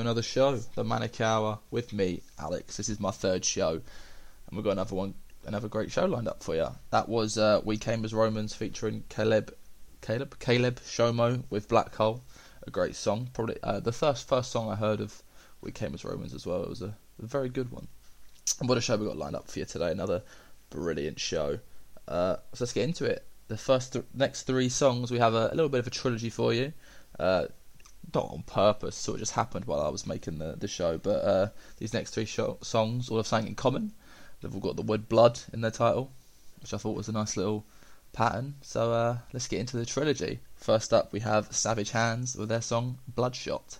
another show, the Manic Hour, with me, Alex. This is my third show, and we've got another one, another great show lined up for you. That was uh, We Came as Romans featuring Caleb, Caleb, Caleb Shomo with Black Hole, a great song. Probably uh, the first first song I heard of We Came as Romans as well. It was a, a very good one. And what a show we got lined up for you today! Another brilliant show. Uh, so let's get into it. The first, th- next three songs, we have a, a, little bit of a trilogy for you. Uh, not on purpose, so it just happened while I was making the, the show. But uh, these next three show- songs all have something in common. They've all got the word blood in their title, which I thought was a nice little pattern. So uh, let's get into the trilogy. First up, we have Savage Hands with their song Bloodshot.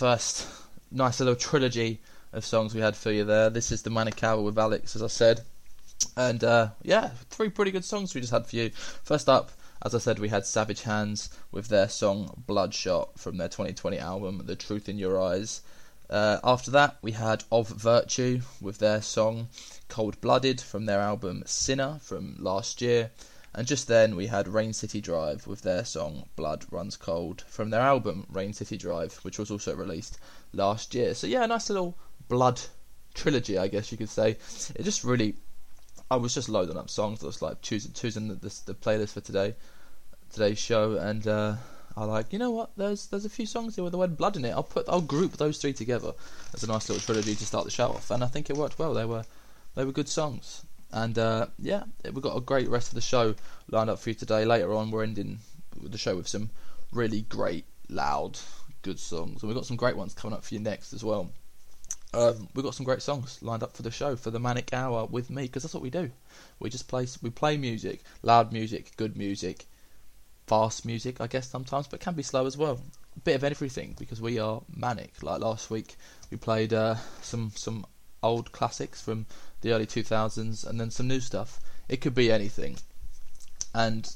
First nice little trilogy of songs we had for you there. This is the Hour with Alex, as I said. And uh, yeah, three pretty good songs we just had for you. First up, as I said, we had Savage Hands with their song Bloodshot from their 2020 album, The Truth in Your Eyes. Uh, after that, we had Of Virtue with their song Cold Blooded from their album Sinner from last year. And just then, we had Rain City Drive with their song Blood Runs Cold from their album Rain City Drive, which was also released last year. So, yeah, a nice little blood trilogy, I guess you could say. It just really. I was just loading up songs. I was like choosing choosing the, the, the playlist for today, today's show, and uh, I like you know what? There's there's a few songs here with the word blood in it. I'll put I'll group those three together as a nice little trilogy to start the show off, and I think it worked well. They were they were good songs, and uh, yeah, we've got a great rest of the show lined up for you today. Later on, we're ending the show with some really great, loud, good songs, and we've got some great ones coming up for you next as well. Um, we've got some great songs lined up for the show for the Manic Hour with me because that's what we do. We just play we play music, loud music, good music, fast music, I guess sometimes, but can be slow as well. A bit of everything because we are manic. Like last week, we played uh, some some old classics from the early 2000s and then some new stuff. It could be anything, and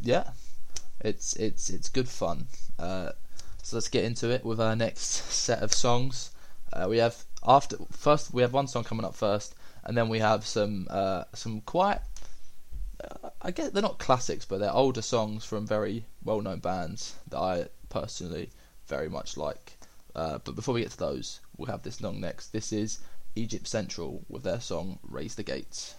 yeah, it's it's it's good fun. Uh, so let's get into it with our next set of songs. Uh, we have after first we have one song coming up first, and then we have some uh, some quite uh, I guess they're not classics, but they're older songs from very well-known bands that I personally very much like. Uh, but before we get to those, we'll have this song next. This is Egypt Central with their song "Raise the Gates."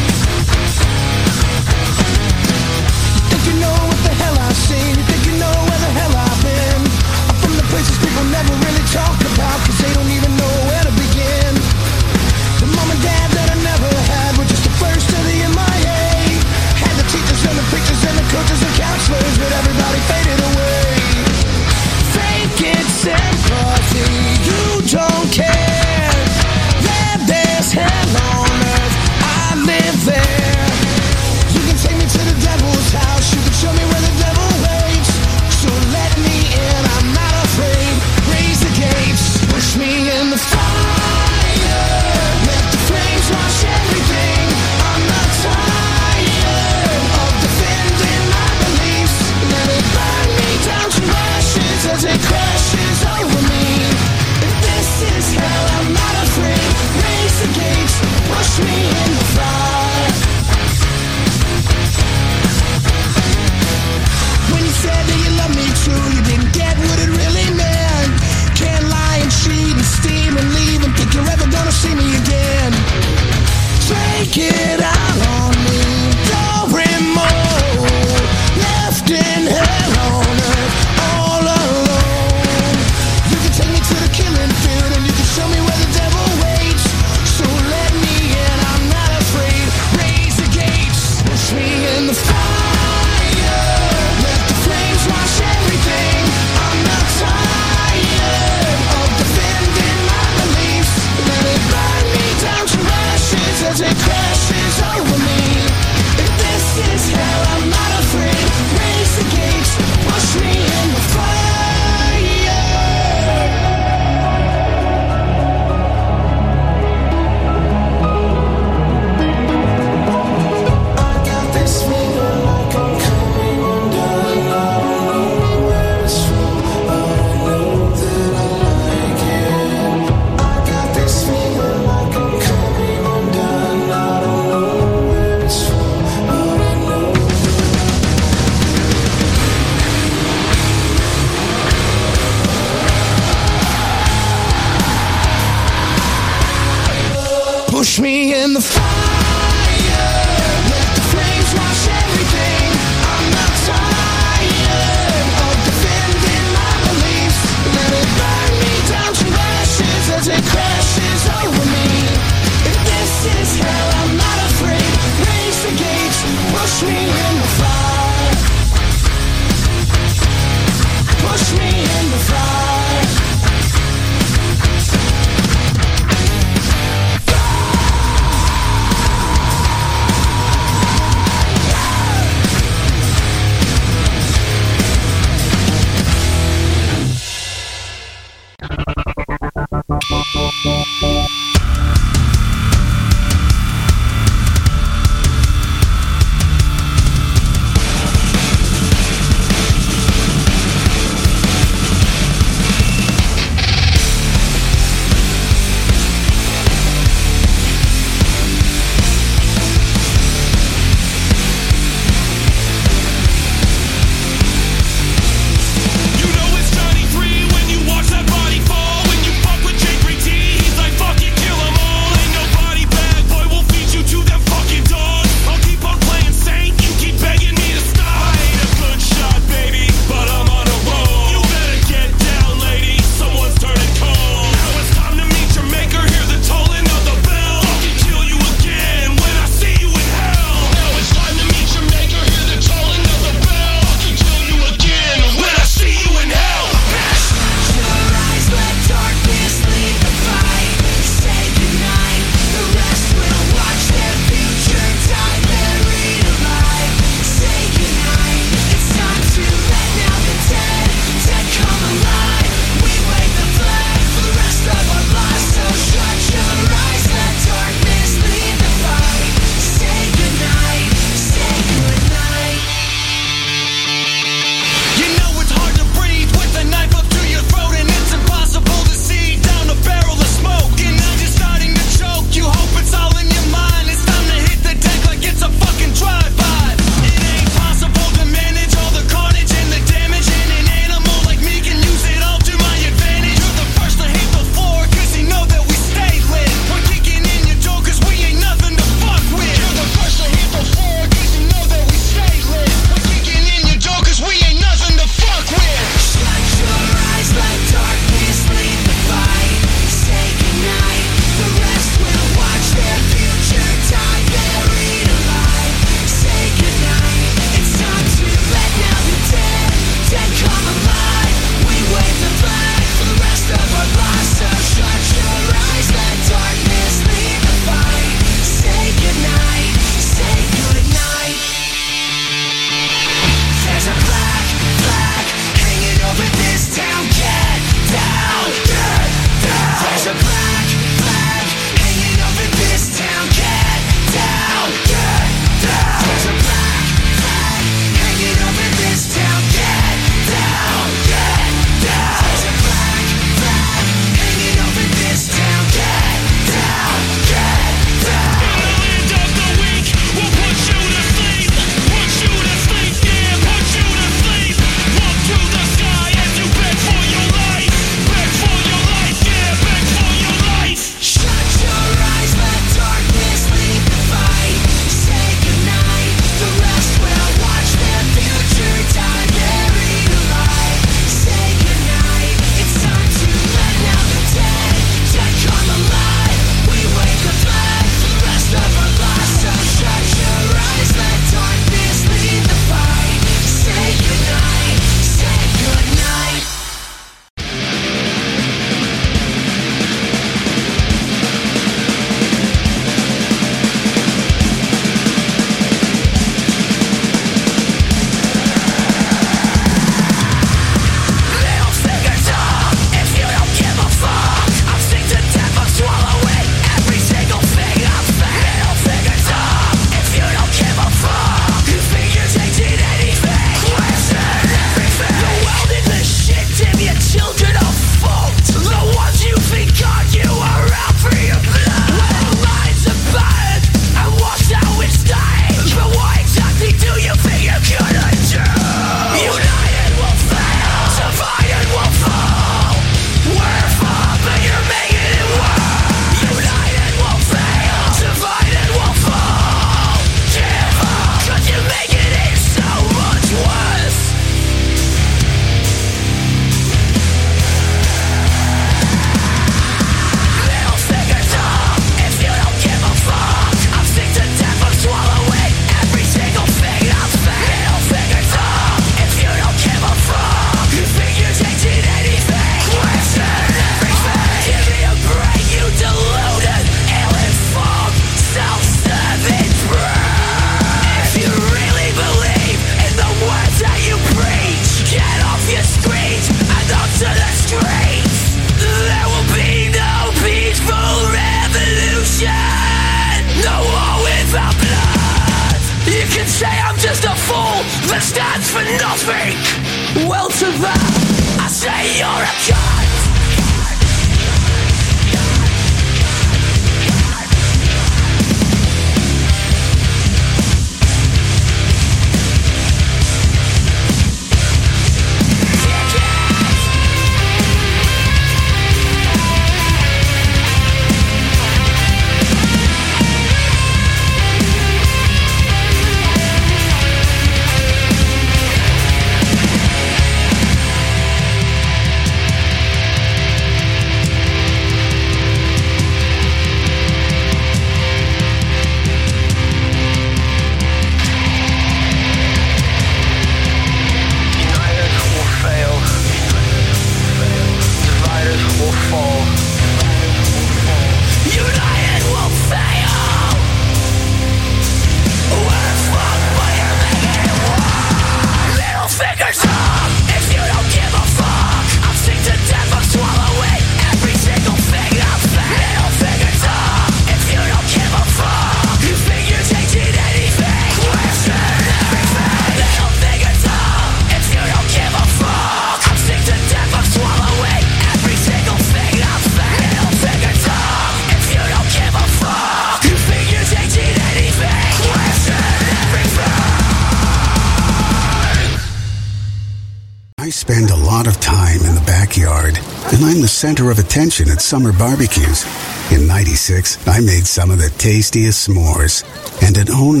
Backyard, and I'm the center of attention at summer barbecues. In 96, I made some of the tastiest s'mores. And in 09,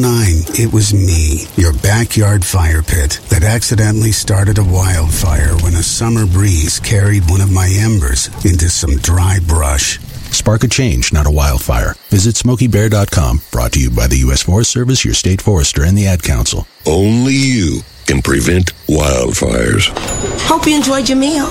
it was me, your backyard fire pit, that accidentally started a wildfire when a summer breeze carried one of my embers into some dry brush. Spark a change, not a wildfire. Visit SmokeyBear.com. Brought to you by the U.S. Forest Service, your state forester, and the Ad Council. Only you can prevent wildfires. Hope you enjoyed your meal.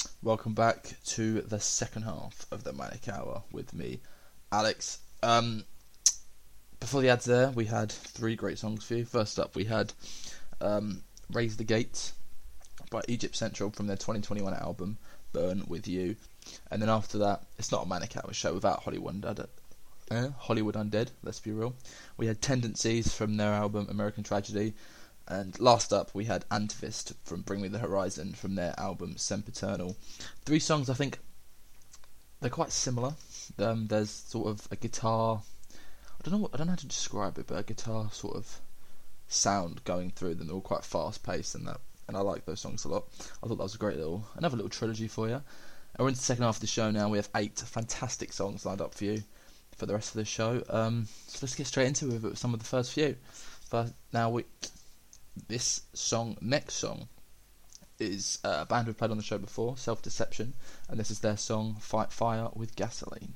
Welcome back to the second half of the Manic Hour with me, Alex. Um, before the ads there, we had three great songs for you. First up, we had um, Raise the Gates by Egypt Central from their 2021 album, Burn With You. And then after that, it's not a Manic Hour show without Hollywood Undead. Eh? Hollywood Undead, let's be real. We had Tendencies from their album American Tragedy. And last up, we had Antivist from Bring Me the Horizon from their album Sempiternal. Three songs, I think, they're quite similar. Um, there's sort of a guitar. I don't know. What, I don't know how to describe it, but a guitar sort of sound going through them. They're all quite fast paced and that. And I like those songs a lot. I thought that was a great little, another little trilogy for you. And we're into the second half of the show now. We have eight fantastic songs lined up for you for the rest of the show. Um, so let's get straight into it with some of the first few. First, now we this song, next song, is uh, a band we've played on the show before, Self Deception, and this is their song Fight Fire with Gasoline.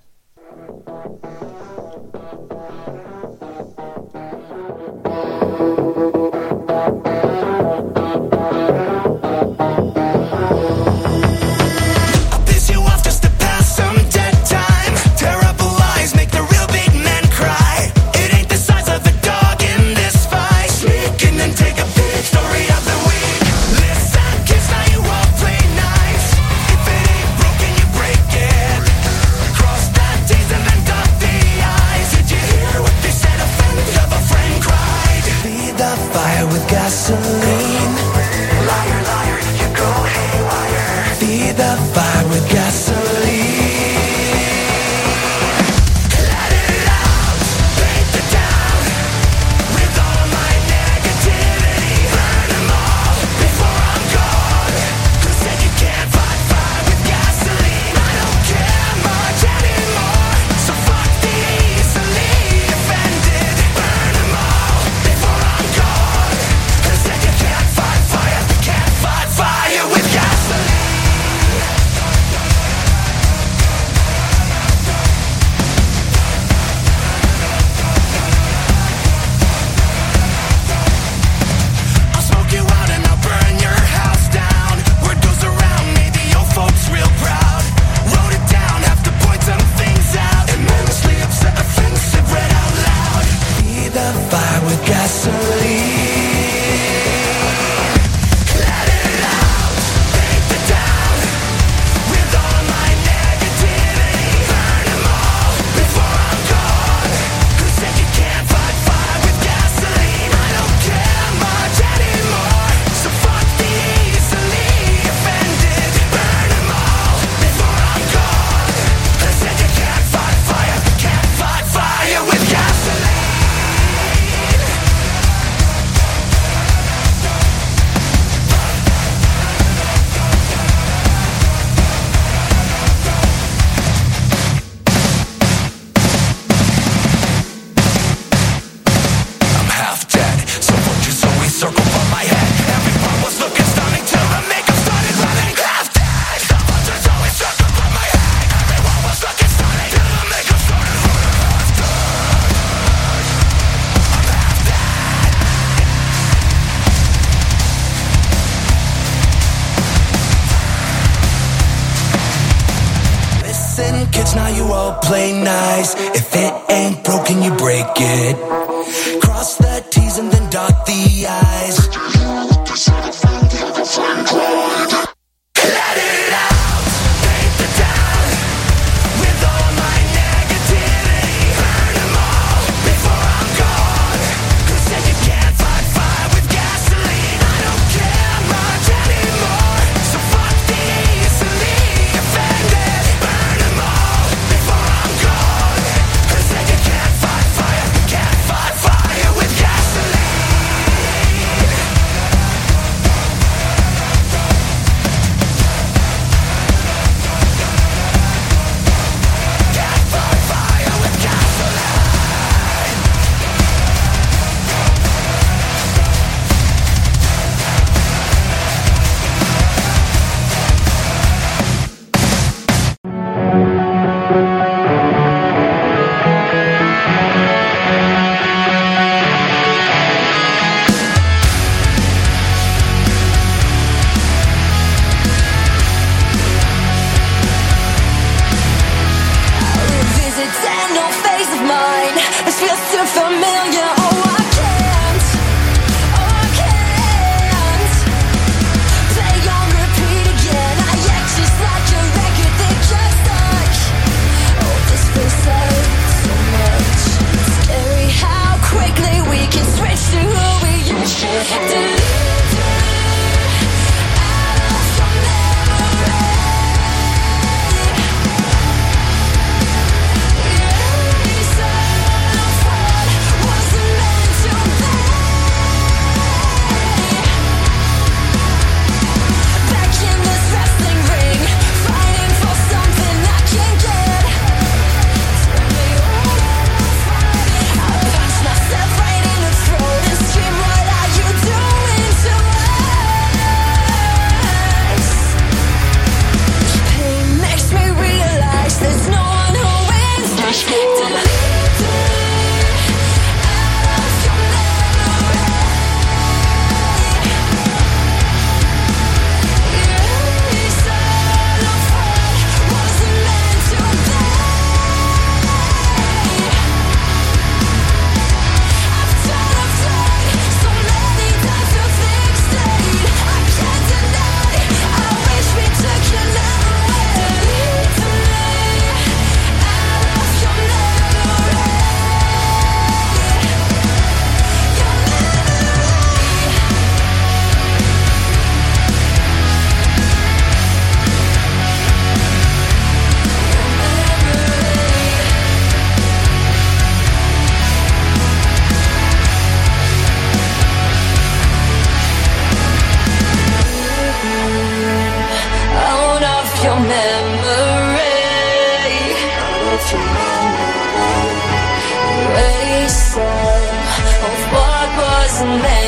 Erase of what wasn't meant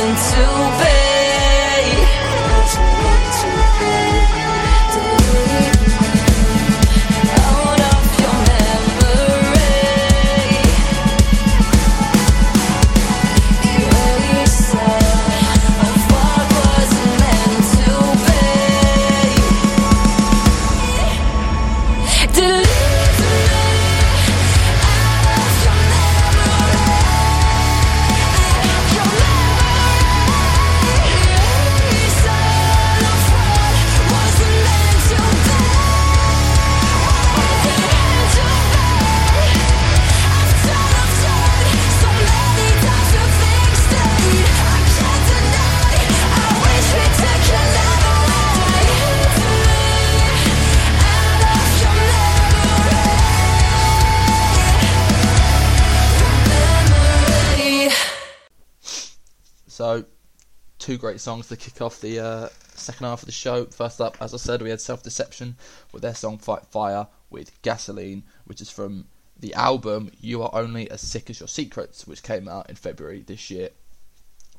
two great songs to kick off the uh, second half of the show. First up, as I said, we had Self Deception with their song Fight Fire with Gasoline, which is from the album You Are Only As Sick As Your Secrets, which came out in February this year.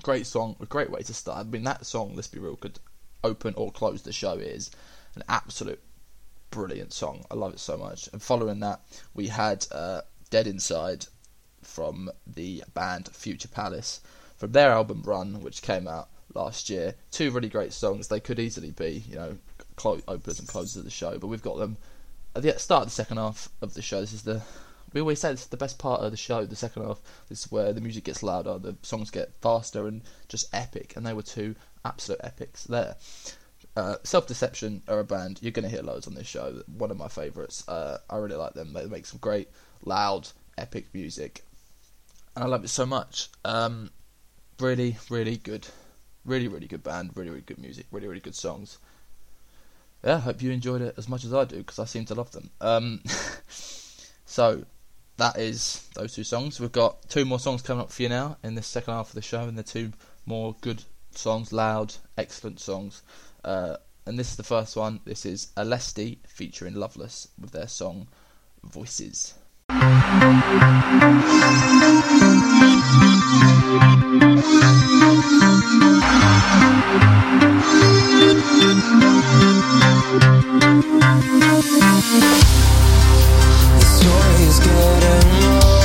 Great song, a great way to start. I mean, that song, let's be real, could open or close the show. Is an absolute brilliant song. I love it so much. And following that, we had uh, Dead Inside from the band Future Palace from their album Run, which came out last year. Two really great songs. They could easily be, you know, clo- openers and closers of the show, but we've got them at the start of the second half of the show. This is the we always say this is the best part of the show. The second half this is where the music gets louder, the songs get faster and just epic, and they were two absolute epics there. Uh, Self Deception are a band you're going to hear loads on this show. One of my favourites. Uh, I really like them. They make some great, loud, epic music, and I love it so much. Um, really, really good, really, really good band. Really, really good music. Really, really good songs. Yeah, I hope you enjoyed it as much as I do because I seem to love them. Um, so that is those two songs. We've got two more songs coming up for you now in the second half of the show, and they're two more good songs, loud, excellent songs. Uh, and this is the first one. This is Alesti featuring Loveless with their song Voices. The story is getting old.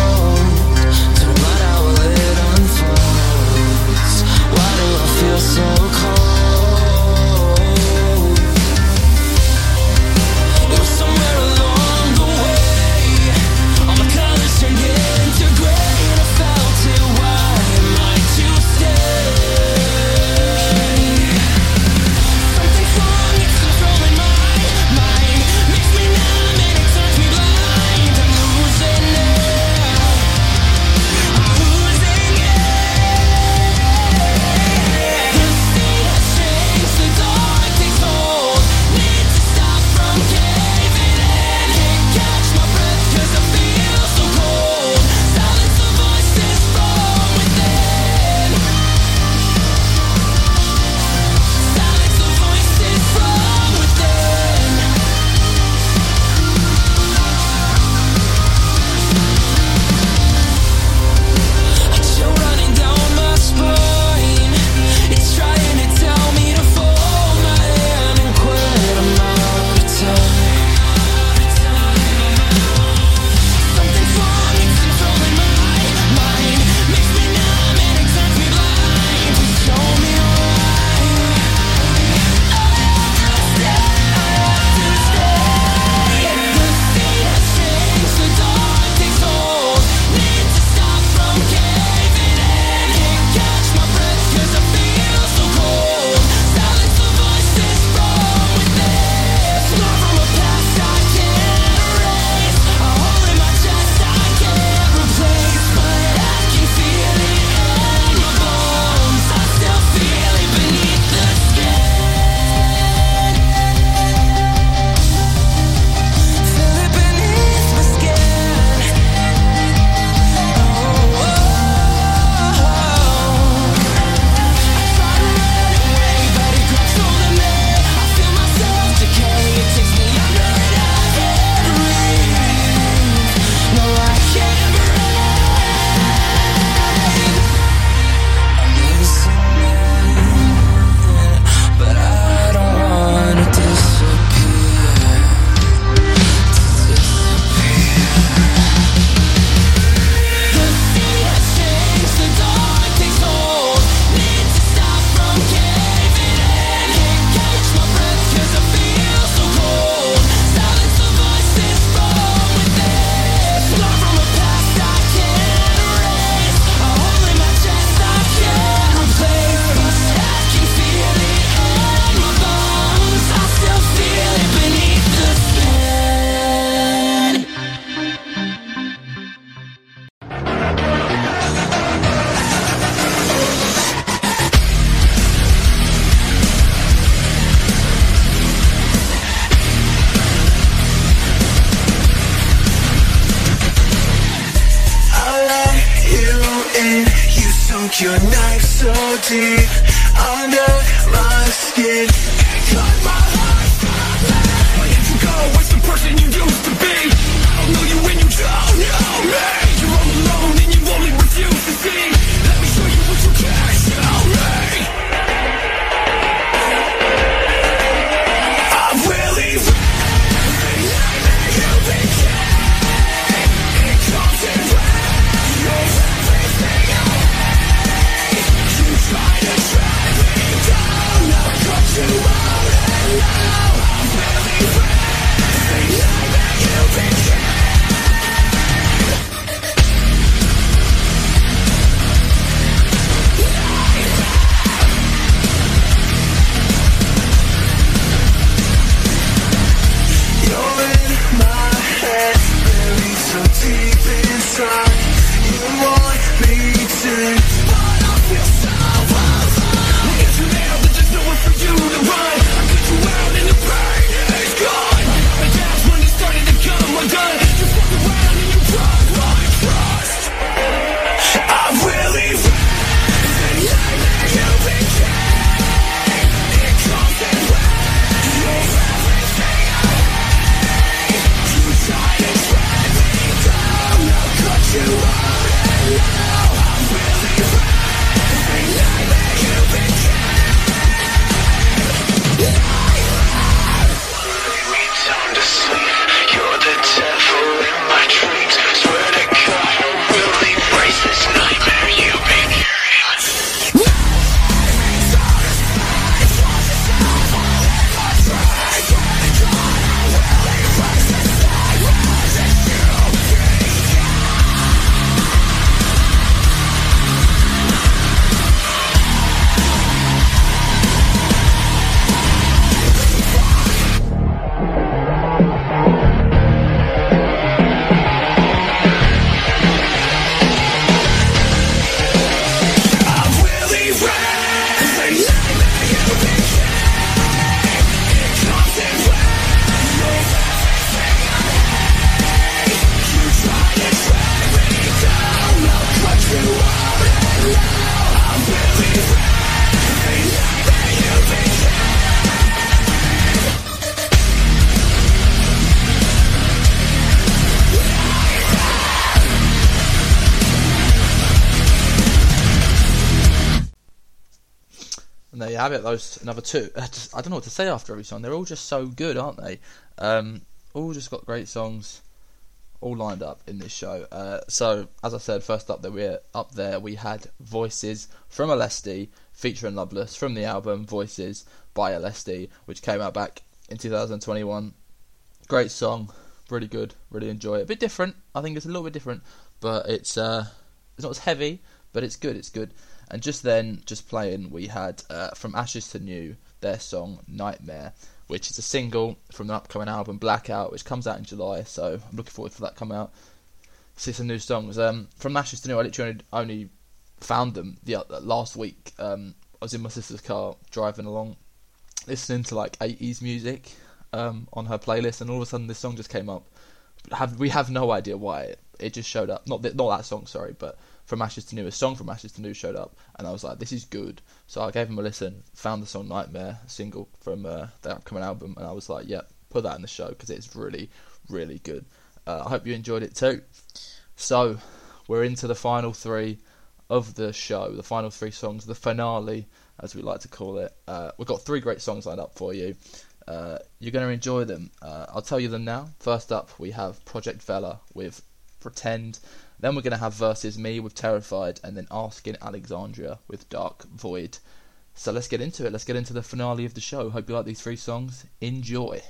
So It. Those another two. I, just, I don't know what to say after every song. They're all just so good, aren't they? Um, all just got great songs, all lined up in this show. Uh, so as I said, first up that we're up there we had Voices from Alesti featuring Loveless from the album Voices by Alesti, which came out back in 2021. Great song, really good, really enjoy it. A bit different. I think it's a little bit different, but it's uh, it's not as heavy, but it's good. It's good. And just then, just playing, we had uh, from Ashes to New their song Nightmare, which is a single from the upcoming album Blackout, which comes out in July. So I'm looking forward for that come out. See some new songs. Um, from Ashes to New, I literally only, found them the uh, last week. Um, I was in my sister's car driving along, listening to like 80s music um, on her playlist, and all of a sudden this song just came up. Have we have no idea why it, it just showed up? Not th- not that song, sorry, but from Ashes to New, a song from Ashes to New showed up, and I was like, this is good. So I gave him a listen, found the song Nightmare, a single from uh, their upcoming album, and I was like, yep, put that in the show because it's really, really good. Uh, I hope you enjoyed it too. So we're into the final three of the show, the final three songs, the finale, as we like to call it. Uh, we've got three great songs lined up for you. Uh, you're going to enjoy them. Uh, I'll tell you them now. First up, we have Project Vela with Pretend. Then we're going to have Versus Me with Terrified, and then Asking Alexandria with Dark Void. So let's get into it. Let's get into the finale of the show. Hope you like these three songs. Enjoy.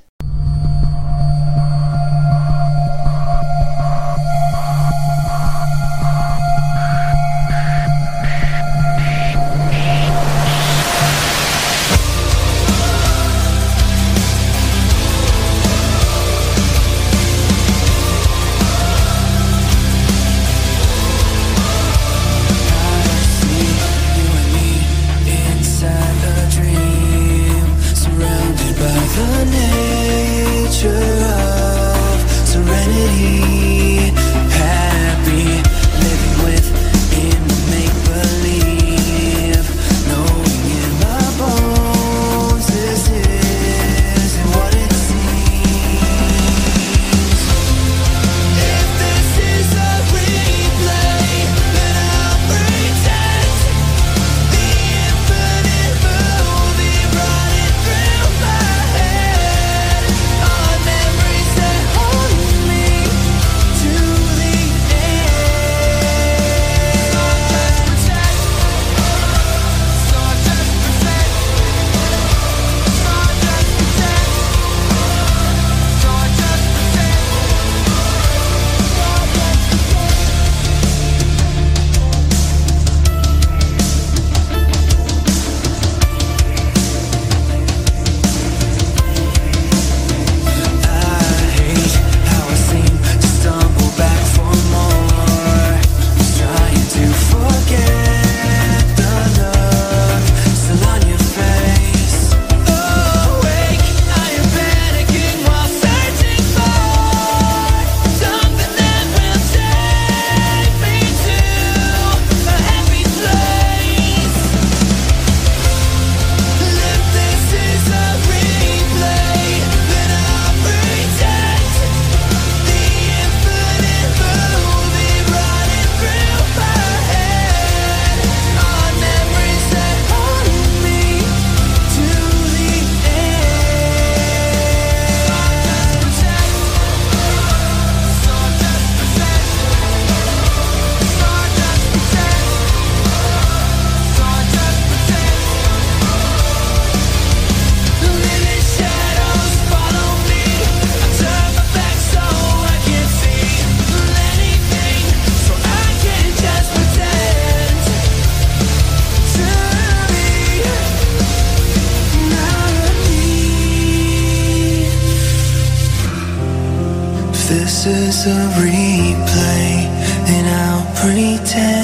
replay, and I'll pretend.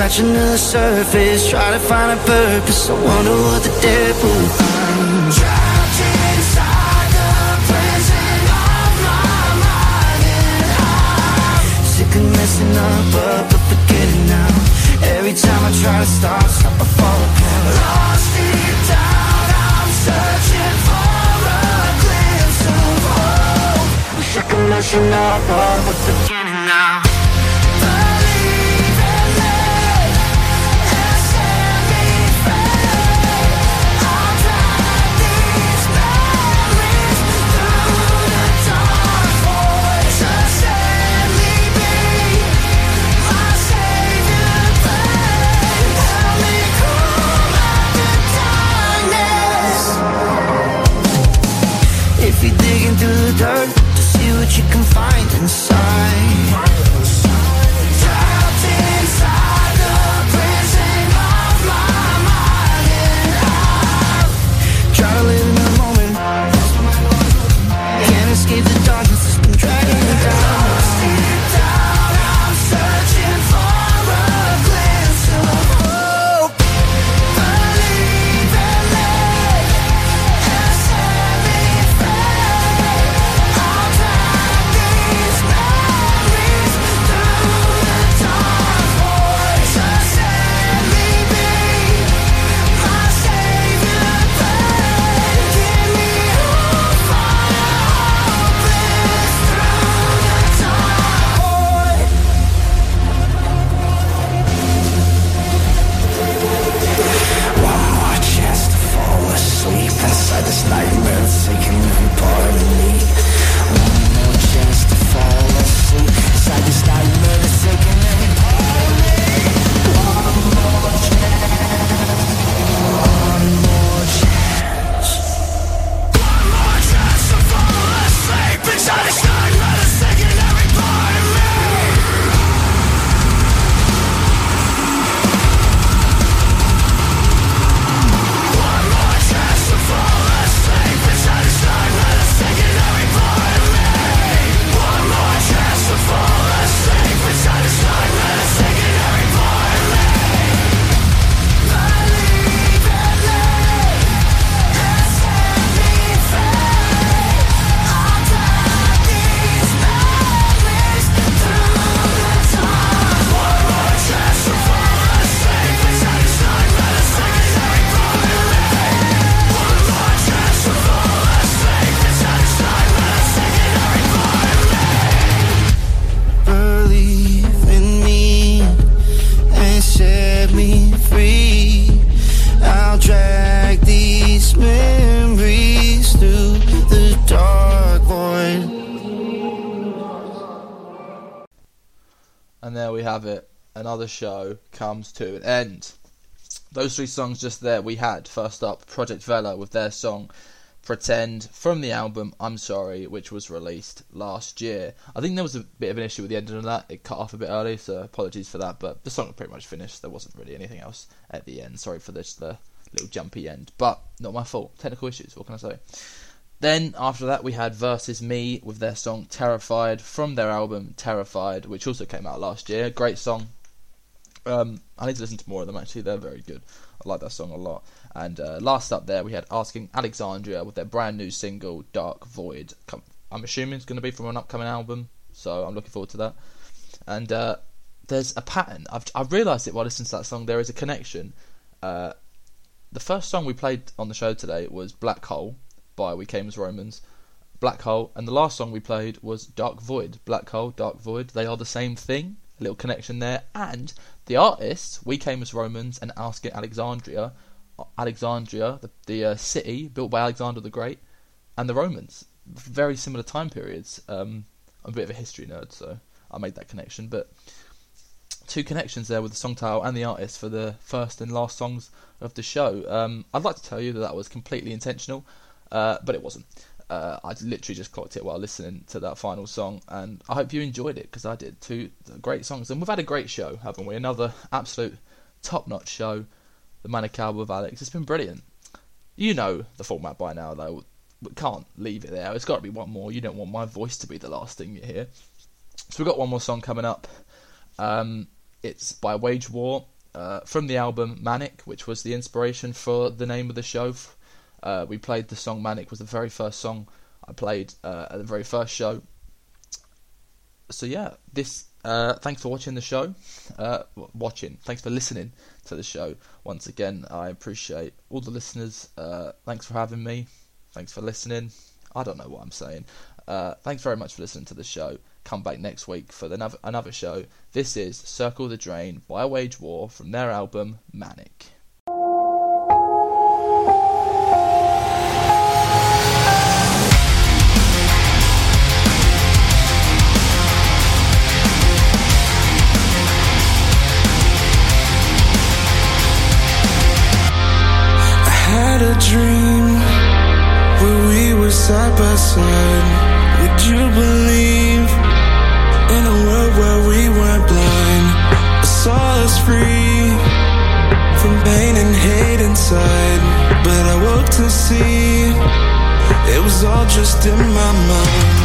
Scratching the surface, try to find a purpose. I wonder what the devil will Trapped inside the prison of my mind and messing up, up, but forgetting now. Every time I try to stop, stop, I fall apart. Lost deep down, I'm searching for a glimpse of hope. I'm sick of messing up, up, but forgetting now. Show comes to an end. Those three songs just there we had. First up, Project Vela with their song Pretend from the album I'm Sorry, which was released last year. I think there was a bit of an issue with the ending of that. It cut off a bit early, so apologies for that. But the song was pretty much finished. There wasn't really anything else at the end. Sorry for this, the little jumpy end. But not my fault. Technical issues, what can I say? Then after that we had Versus Me with their song Terrified from their album Terrified, which also came out last year. Great song. Um, I need to listen to more of them actually. They're very good. I like that song a lot. And uh, last up there we had Asking Alexandria with their brand new single Dark Void. I'm assuming it's going to be from an upcoming album, so I'm looking forward to that. And uh, there's a pattern. I've I've realised it while listening to that song. There is a connection. Uh, the first song we played on the show today was Black Hole by We Came as Romans. Black Hole, and the last song we played was Dark Void. Black Hole, Dark Void, they are the same thing. Little connection there. And the artists, We Came as Romans and Asking Alexandria, Alexandria, the, the uh, city built by Alexander the Great, and the Romans. Very similar time periods. Um, I'm a bit of a history nerd, so I made that connection. But two connections there with the song title and the artist for the first and last songs of the show. Um, I'd like to tell you that that was completely intentional, uh, but it wasn't. Uh, I literally just clocked it while listening to that final song, and I hope you enjoyed it because I did. Two great songs, and we've had a great show, haven't we? Another absolute top-notch show, the Manic Hour with Alex. It's been brilliant. You know the format by now, though. We can't leave it there. It's got to be one more. You don't want my voice to be the last thing you hear. So we've got one more song coming up. Um, it's by Wage War uh, from the album Manic, which was the inspiration for the name of the show. Uh, we played the song Manic was the very first song I played uh, at the very first show. So yeah, this. Uh, thanks for watching the show. Uh, watching. Thanks for listening to the show. Once again, I appreciate all the listeners. Uh, thanks for having me. Thanks for listening. I don't know what I'm saying. Uh, thanks very much for listening to the show. Come back next week for the another, another show. This is Circle the Drain by Wage War from their album Manic. Side. Would you believe in a world where we weren't blind? I saw us free from pain and hate inside. But I woke to see it was all just in my mind.